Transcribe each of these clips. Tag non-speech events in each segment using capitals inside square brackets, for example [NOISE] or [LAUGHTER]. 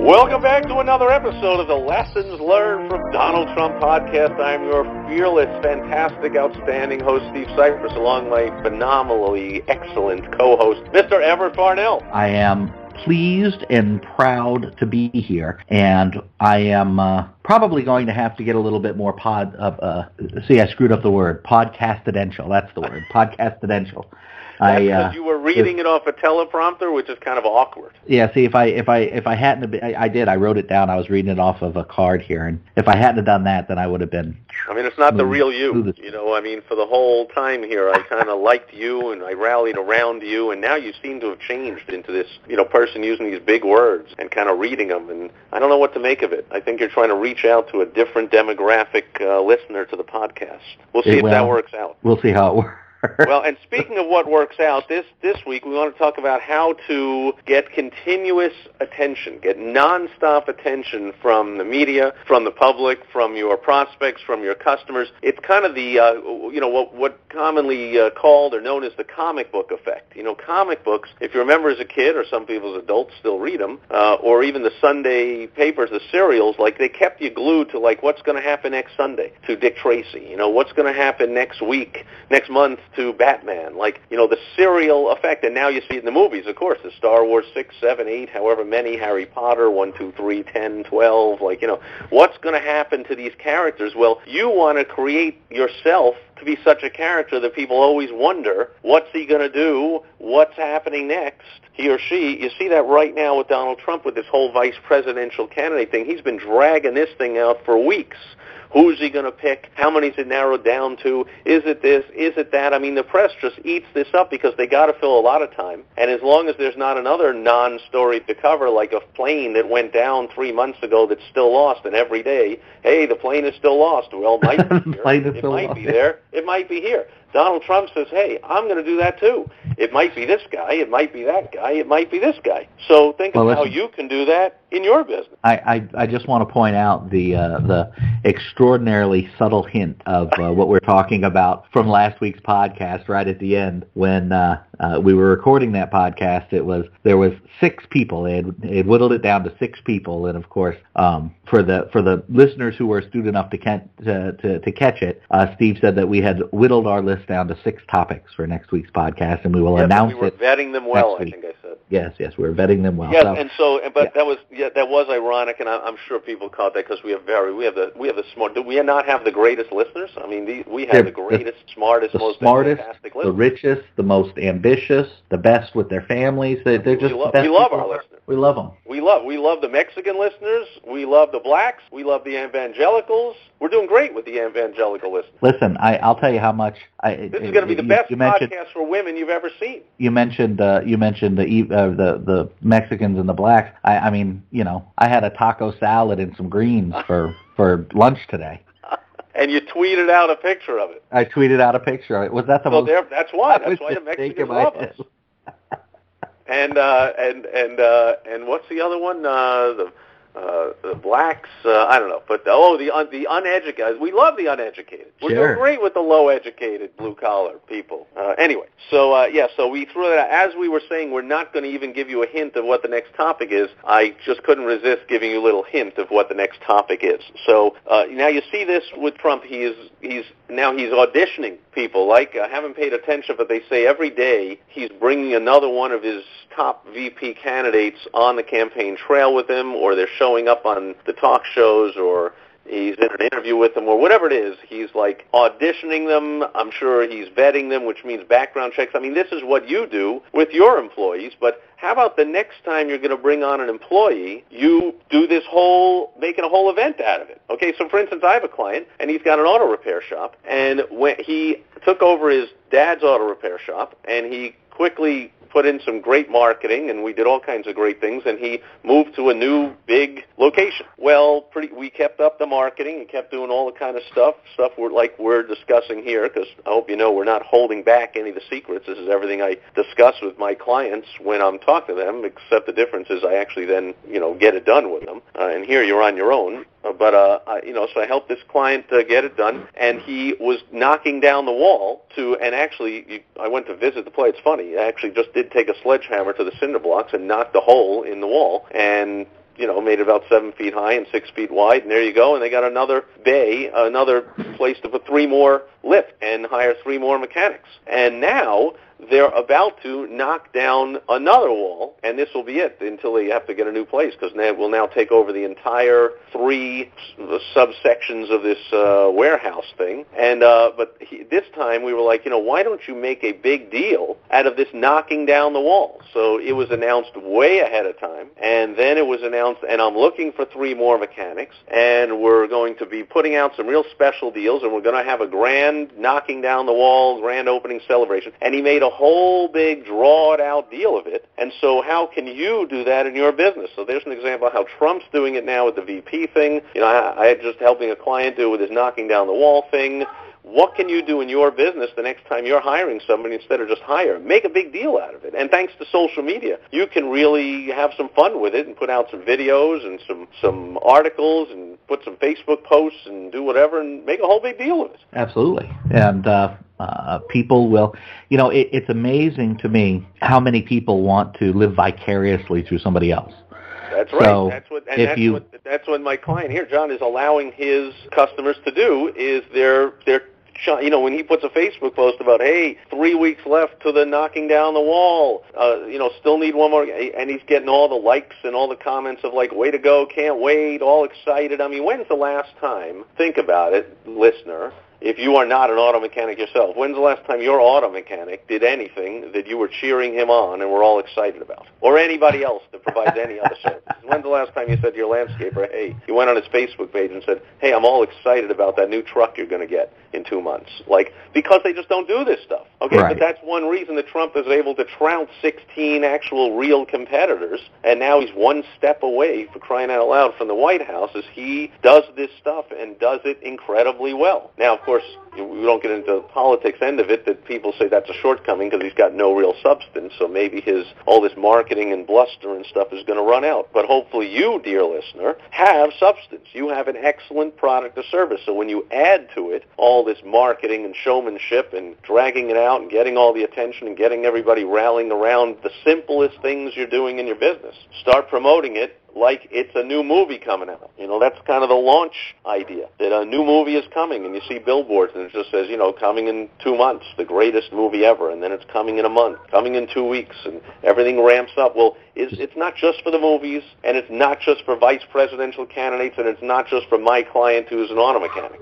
Welcome back to another episode of the Lessons Learned from Donald Trump podcast. I'm your fearless, fantastic, outstanding host, Steve Sipress, along with my phenomenally excellent co-host, Mr. Everett Farnell. I am pleased and proud to be here, and I am uh, probably going to have to get a little bit more pod. Uh, uh, see, I screwed up the word. Podcastidential. That's the word. [LAUGHS] Podcastidential. That's because uh, you were reading it off a teleprompter, which is kind of awkward. Yeah. See, if I if I if I hadn't, been, I, I did. I wrote it down. I was reading it off of a card here, and if I hadn't have done that, then I would have been. I mean, it's not the real you. You know, I mean, for the whole time here, I kind of [LAUGHS] liked you, and I rallied around you, and now you seem to have changed into this, you know, person using these big words and kind of reading them, and I don't know what to make of it. I think you're trying to reach out to a different demographic uh, listener to the podcast. We'll see it, if well, that works out. We'll see how it works [LAUGHS] well, and speaking of what works out, this this week we want to talk about how to get continuous attention, get nonstop attention from the media, from the public, from your prospects, from your customers. It's kind of the uh, you know what what commonly uh, called or known as the comic book effect. You know, comic books. If you remember as a kid, or some people as adults still read them, uh, or even the Sunday papers, the serials, like they kept you glued to like what's going to happen next Sunday to Dick Tracy. You know, what's going to happen next week, next month to Batman, like you know the serial effect. And now you see it in the movies, of course, the Star Wars six, seven, eight, however many, Harry Potter one, two, three, ten, twelve. Like you know, what's going to happen to these characters? Well, you want to create yourself to be such a character that people always wonder, what's he going to do? What's happening next? He or she. You see that right now with Donald Trump with this whole vice presidential candidate thing. He's been dragging this thing out for weeks. Who's he going to pick? How many is it narrowed down to? Is it this? Is it that? I mean, the press just eats this up because they got to fill a lot of time. And as long as there's not another non-story to cover, like a plane that went down three months ago that's still lost, and every day, hey, the plane is still lost. Well, it might be [LAUGHS] here. it might lost. be there. It might be here. Donald Trump says, hey, I'm going to do that too. It might be this guy. It might be that guy. It might be this guy. So think well, of how you can do that in your business. I, I, I just want to point out the uh, the extraordinarily subtle hint of uh, what we're talking about from last week's podcast right at the end when uh, uh, we were recording that podcast. It was there was six people. It had whittled it down to six people, and of course, um, for the for the listeners who were astute enough to, catch to, to, to catch it, uh, Steve said that we had whittled our list down to six topics for next week's podcast, and we will yes, announce we were it. vetting them well. I think Yes, yes, we're vetting them well. Yes, so, and so, but yeah. that was yeah, that was ironic, and I, am sure people caught that because we have very we have the we have the smart. Do we not have the greatest listeners? I mean, the, we have They're, the greatest, the, smartest, the most smartest, fantastic listeners. the richest, the most ambitious, the best with their families. They, they're just we, lo- the best we love our listeners. We love them. We love we love the Mexican listeners. We love the blacks. We love the evangelicals. We're doing great with the evangelical listeners. Listen, I, I'll tell you how much. I, this is going to be the you, best you podcast for women you've ever seen. You mentioned uh, you mentioned the uh, the the Mexicans and the blacks. I, I mean, you know, I had a taco salad and some greens for for lunch today. and you tweeted out a picture of it. I tweeted out a picture of it. Was that the so most? There, that's why. That's why the Mexicans love us. and uh, and and uh, and what's the other one? Uh, the uh, the blacks. Uh, I don't know, but oh, the un, the uneducated. We love the uneducated. We're sure. doing great with the low-educated, blue-collar people. Uh, anyway, so uh, yeah, so we threw that. Out. As we were saying, we're not going to even give you a hint of what the next topic is. I just couldn't resist giving you a little hint of what the next topic is. So uh, now you see this with Trump. He is he's now he's auditioning people. Like I haven't paid attention, but they say every day he's bringing another one of his top VP candidates on the campaign trail with him, or they're showing up on the talk shows, or he's in an interview with them, or whatever it is. He's like auditioning them. I'm sure he's vetting them, which means background checks. I mean, this is what you do with your employees, but how about the next time you're going to bring on an employee, you do this whole, making a whole event out of it. Okay, so for instance, I have a client, and he's got an auto repair shop, and when he took over his dad's auto repair shop, and he quickly put in some great marketing and we did all kinds of great things and he moved to a new big location. Well, pretty we kept up the marketing and kept doing all the kind of stuff, stuff we're like we're discussing here because I hope you know we're not holding back any of the secrets. This is everything I discuss with my clients when I'm talking to them, except the difference is I actually then, you know, get it done with them. Uh, and here you're on your own. Uh, but uh, I, you know, so I helped this client uh, get it done, and he was knocking down the wall to. And actually, you, I went to visit the place. It's funny. I actually just did take a sledgehammer to the cinder blocks and knocked a hole in the wall, and you know, made it about seven feet high and six feet wide, and there you go. And they got another bay, another place to put three more lift and hire three more mechanics. And now they're about to knock down another wall, and this will be it until they have to get a new place because they will now take over the entire three subsections of this uh, warehouse thing. And uh, but he, this time we were like, you know, why don't you make a big deal out of this knocking down the wall? So it was announced way ahead of time, and then it was announced, and I'm looking for three more mechanics, and we're going to be putting out some real special deals, and we're going to have a grand knocking down the wall, grand opening celebration. And he made a whole big drawn out deal of it. And so how can you do that in your business? So there's an example of how Trump's doing it now with the VP thing. You know, I, I just helping a client do with his knocking down the wall thing. What can you do in your business the next time you're hiring somebody instead of just hire? Make a big deal out of it. And thanks to social media, you can really have some fun with it and put out some videos and some some articles and put some Facebook posts and do whatever and make a whole big deal of it. Absolutely. And uh, uh, people will, you know, it, it's amazing to me how many people want to live vicariously through somebody else. That's right. So that's what and that's you, what that's what my client here, John, is allowing his customers to do is they're they're you know, when he puts a Facebook post about, hey, three weeks left to the knocking down the wall, uh, you know, still need one more, and he's getting all the likes and all the comments of like, way to go, can't wait, all excited. I mean, when's the last time, think about it, listener, if you are not an auto mechanic yourself, when's the last time your auto mechanic did anything that you were cheering him on and were all excited about? Or anybody else that provides any other [LAUGHS] service? When's the last time you said to your landscaper, hey, you went on his Facebook page and said, hey, I'm all excited about that new truck you're going to get in two months? Like, because they just don't do this stuff. Okay, right. but that's one reason that Trump is able to trounce 16 actual real competitors, and now he's one step away, for crying out loud, from the White House, as he does this stuff and does it incredibly well. Now, of course, we don't get into the politics end of it that people say that's a shortcoming because he's got no real substance. So maybe his all this marketing and bluster and stuff is going to run out. But hopefully you, dear listener, have substance. You have an excellent product or service. So when you add to it all this marketing and showmanship and dragging it out and getting all the attention and getting everybody rallying around the simplest things you're doing in your business, start promoting it like it's a new movie coming out. You know, that's kind of the launch idea, that a new movie is coming, and you see billboards, and it just says, you know, coming in two months, the greatest movie ever, and then it's coming in a month, coming in two weeks, and everything ramps up. Well, it's, it's not just for the movies, and it's not just for vice presidential candidates, and it's not just for my client who's an auto mechanic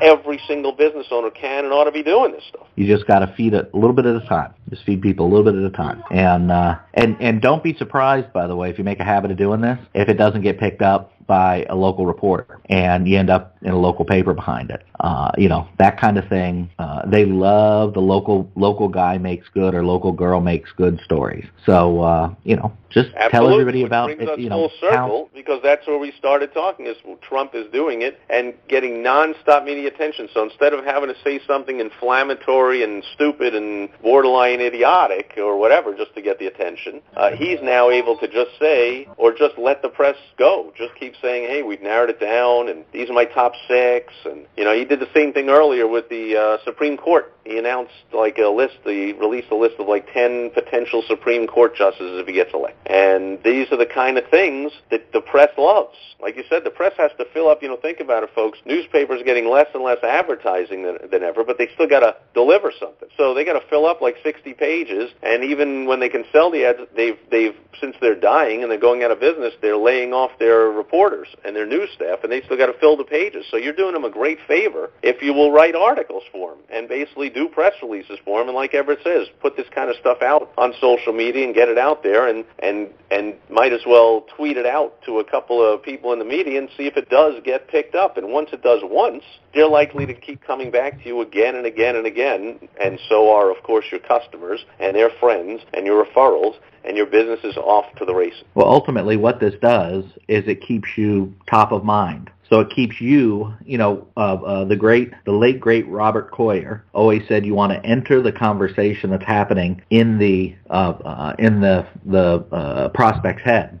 every single business owner can and ought to be doing this stuff. You just got to feed it a little bit at a time. Just feed people a little bit at a time, and uh, and and don't be surprised, by the way, if you make a habit of doing this, if it doesn't get picked up by a local reporter and you end up in a local paper behind it. Uh, you know, that kind of thing. Uh, they love the local local guy makes good or local girl makes good stories. So, uh, you know, just Absolutely. tell everybody Which about brings it. Us you know, know, full circle how, because that's where we started talking. Is Trump is doing it and getting nonstop media attention. So instead of having to say something inflammatory and stupid and borderline idiotic or whatever just to get the attention, uh, he's now able to just say or just let the press go. Just keep saying, hey, we've narrowed it down, and these are my top six. And you know, he did the same thing earlier with the uh, Supreme Court. He announced like a list. He released a list of like ten potential Supreme Court justices if he gets elected. And these are the kind of things that the press loves. Like you said, the press has to fill up. You know, think about it, folks. Newspapers getting less and less advertising than, than ever, but they still got to deliver something. So they got to fill up like 60 pages. And even when they can sell the ads, they've they've since they're dying and they're going out of business, they're laying off their reporters and their news staff, and they still got to fill the pages. So you're doing them a great favor if you will write articles for them and basically do press releases for them. And like Everett says, put this kind of stuff out on social media and get it out there, and and and might as well tweet it out to a couple of people in the media and see if it does get picked up. And once it does once, they're likely to keep coming back to you again and again and again and so are, of course, your customers and their friends and your referrals, and your business is off to the races. Well, ultimately, what this does is it keeps you top of mind. So it keeps you, you know, uh, uh, the great, the late great Robert Collier always said you want to enter the conversation that's happening in the uh, uh, in the the uh, prospect's head.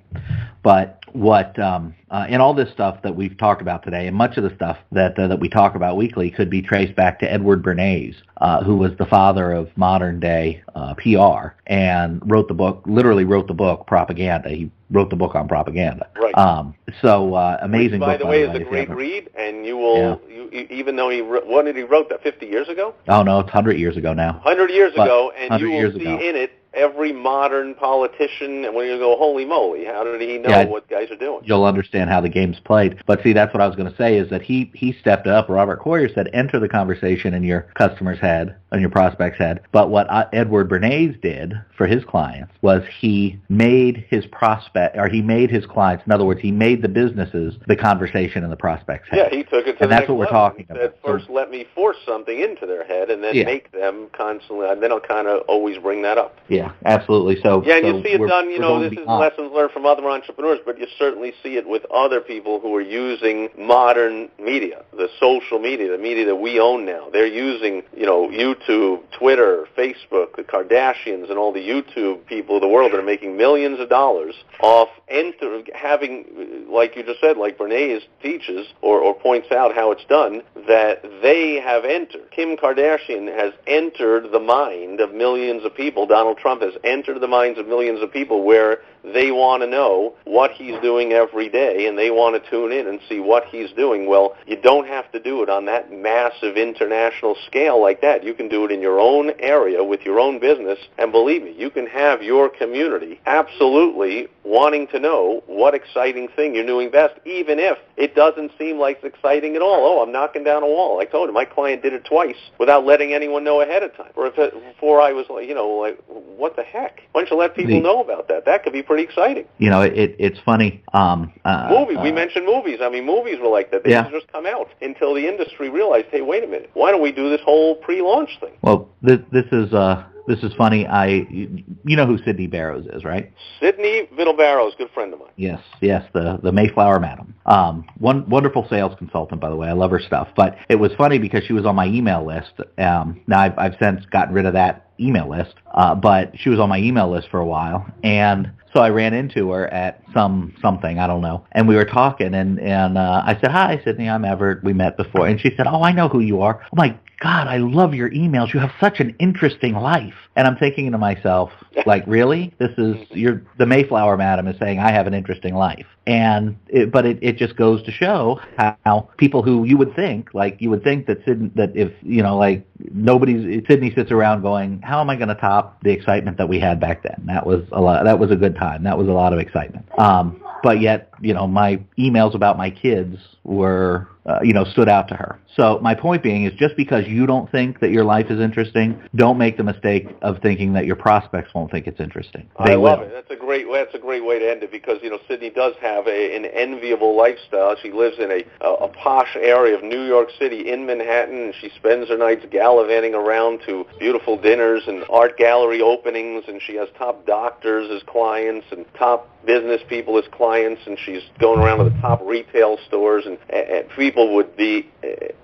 But what um, uh, and all this stuff that we've talked about today, and much of the stuff that uh, that we talk about weekly could be traced back to Edward Bernays, uh, who was the father of modern day uh, PR and wrote the book, literally wrote the book Propaganda. He wrote the book on propaganda. Right. Um, so uh, amazing. Which, by book, the way, by is a great read, and you will, Yeah. you, even though he, wrote- when did he wrote that? 50 years ago? Oh no, it's hundred years ago now. 100 years But ago, and you will see ago. in it every modern politician, and when you go, holy moly, how did he know Yeah, what guys are doing? You'll understand how the game's played. But see, that's what I was going to say is that he he stepped up. Robert Collier said, enter the conversation in your customer's head, in your prospect's head. But what uh, Edward Bernays did for his clients was he made his prospect, or he made his clients. In other words, he made the businesses the conversation in the prospect's head. Yeah, he took it to And that's what we're level. talking he about. Said, So- first, let me force something into their head, and then Yeah. make them constantly. And then I'll kind of always bring that up. Yeah, absolutely. So Yeah, and so you see it done. You know, this is lessons learned from other entrepreneurs, but you certainly see it with other people who are using modern media, the social media, the media that we own now. They're using, you know, YouTube, Twitter, Facebook, the Kardashians, and all the YouTube people of the world that are making millions of dollars off enter having, like you just said, like Bernays teaches or, or points out how it's done, that they have entered. Kim Kardashian has entered the mind of millions of people. Donald Trump has entered the minds of millions of people where they want to know what he's doing every day and they want to tune in and see what he's doing. Well, you don't have to do it on that massive international scale like that. You can do it in your own area with your own business and believe me, you can have your community absolutely wanting to know what exciting thing you're doing best even if it doesn't seem like it's exciting at all. Oh, I'm knocking down a wall. I told him my client did it twice without letting anyone know ahead of time. Or if it, before I was like, you know, like what the heck? Why don't you let people know about that? That could be pretty exciting. You know, it, it's funny. Um, uh, Movies. we uh, mentioned movies. I mean, movies were like that. They Yeah. just come out until the industry realized, hey, wait a minute, why don't we do this whole pre-launch thing? Well, this, this is uh, this is funny. I you, know who Sydney Barrows is, right? Sidney Vittlebarrow is a good friend of mine. Yes, yes, the the Mayflower Madam. Um, one wonderful sales consultant, by the way. I love her stuff. But it was funny because she was on my email list. Um, now I've I've since gotten rid of that email list, uh, but she was on my email list for a while, and so I ran into her at some something I don't know, and we were talking, and and uh, I said, "Hi, Sydney, I'm Everett. We met before," and she said, "Oh, I know who you are. Oh my God, I love your emails. You have such an interesting life." And I'm thinking to myself, like, [LAUGHS] really? This is you're the Mayflower Madam is saying I have an interesting life, and it, but it it just goes to show how people who you would think like you would think that Sydney that if you know like nobody's Sydney sits around going, how am I going to top the excitement that we had back then? That was a lot. That was a good time. That was a lot of excitement. Um, Um, but yet, you know, my emails about my kids were, uh, you know, stood out to her. So my point being is just because you don't think that your life is interesting, don't make the mistake of thinking that your prospects won't think it's interesting. They I love will. it. That's a great. That's a great way to end it because you know Sydney does have a, an enviable lifestyle. She lives in a, a a posh area of New York City in Manhattan, and she spends her nights gallivanting around to beautiful dinners and art gallery openings, and she has top doctors as clients and top business people as clients, and she's going around to the top retail stores, and, and people would be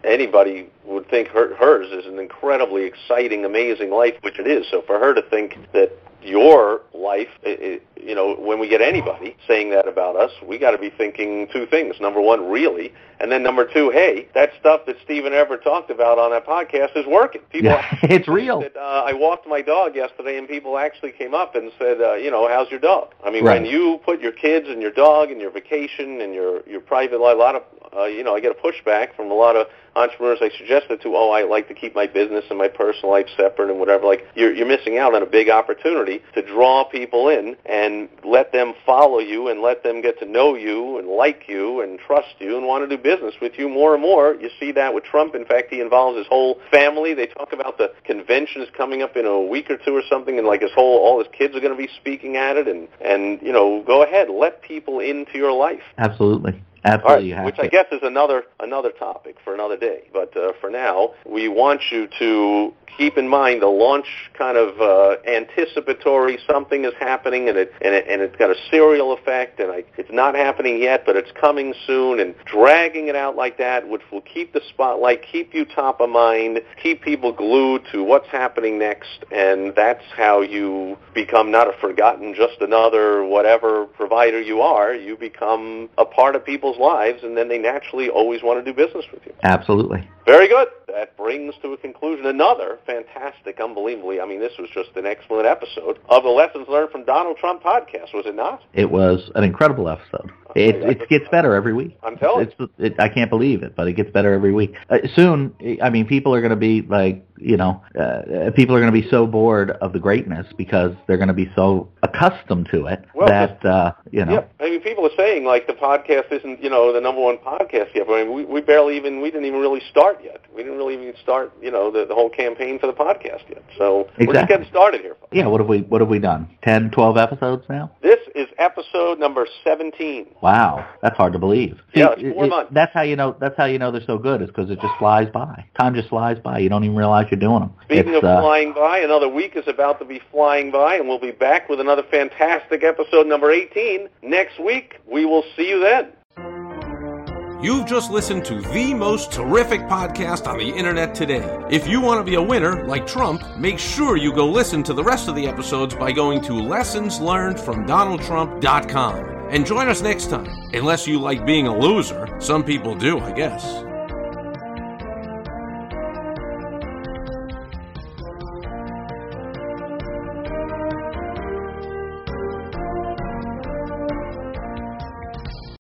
anybody would think her, hers is an incredibly exciting, amazing life, which it is. So for her to think that your life, you know, when we get anybody saying that about us, we got to be thinking two things. Number one, really, and then number two, hey, that stuff that Stephen ever talked about on that podcast is working. People Yeah, [LAUGHS] it's real. That, uh, I walked my dog yesterday, and people actually came up and said, uh, you know, how's your dog? I mean, Right. when you put your kids and your dog and your vacation and your your private life, a lot of, uh, you know, I get a pushback from a lot of entrepreneurs I suggested to, oh, I like to keep my business and my personal life separate and whatever. Like, you're you're missing out on a big opportunity to draw people in and let them follow you and let them get to know you and like you and trust you and want to do business with you more and more. You see that with Trump. In fact, he involves his whole family. They talk about the conventions coming up in a week or two or something, and like his whole all his kids are going to be speaking at it. And and you know, go ahead, let people into your life. Absolutely. Absolutely, which I guess is another another topic for another day. But uh, for now, we want you to keep in mind the launch kind of uh, anticipatory something is happening and it and it and it's got a serial effect and I, it's not happening yet but it's coming soon and dragging it out like that which will keep the spotlight keep you top of mind keep people glued to what's happening next and that's how you become not a forgotten just another whatever provider you are you become a part of people's lives and then they naturally always want to do business with you. Absolutely very good. That brings to a conclusion another fantastic, unbelievably, I mean, this was just an excellent episode of the Lessons Learned from Donald Trump podcast, was it not? It was an incredible episode. It, it gets better every week. I'm telling it's, it, I can't believe it, but it gets better every week. Uh, soon, I mean, people are going to be like, you know, uh, people are going to be so bored of the greatness because they're going to be so accustomed to it well, that, uh, you know. Yeah, I mean, people are saying like the podcast isn't, you know, the number one podcast yet. I mean, we, we barely even, we didn't even really start yet. We didn't really even start, you know, the, the whole campaign for the podcast yet. So exactly. we're just getting started here. Folks. Yeah. What have we, what have we done? Ten, twelve episodes now? This is episode number 17. Wow, that's hard to believe. See, yeah, it's four it, months. That's how you know. That's how you know they're so good. Is because it just flies by. Time just flies by. You don't even realize you're doing them. Speaking it's, of uh, flying by, another week is about to be flying by, and we'll be back with another fantastic episode number 18 next week. We will see you then. You've just listened to the most terrific podcast on the internet today. If you want to be a winner like Trump, make sure you go listen to the rest of the episodes by going to lessonslearnedfromdonaldtrump.com. And join us next time, unless you like being a loser. Some people do, I guess.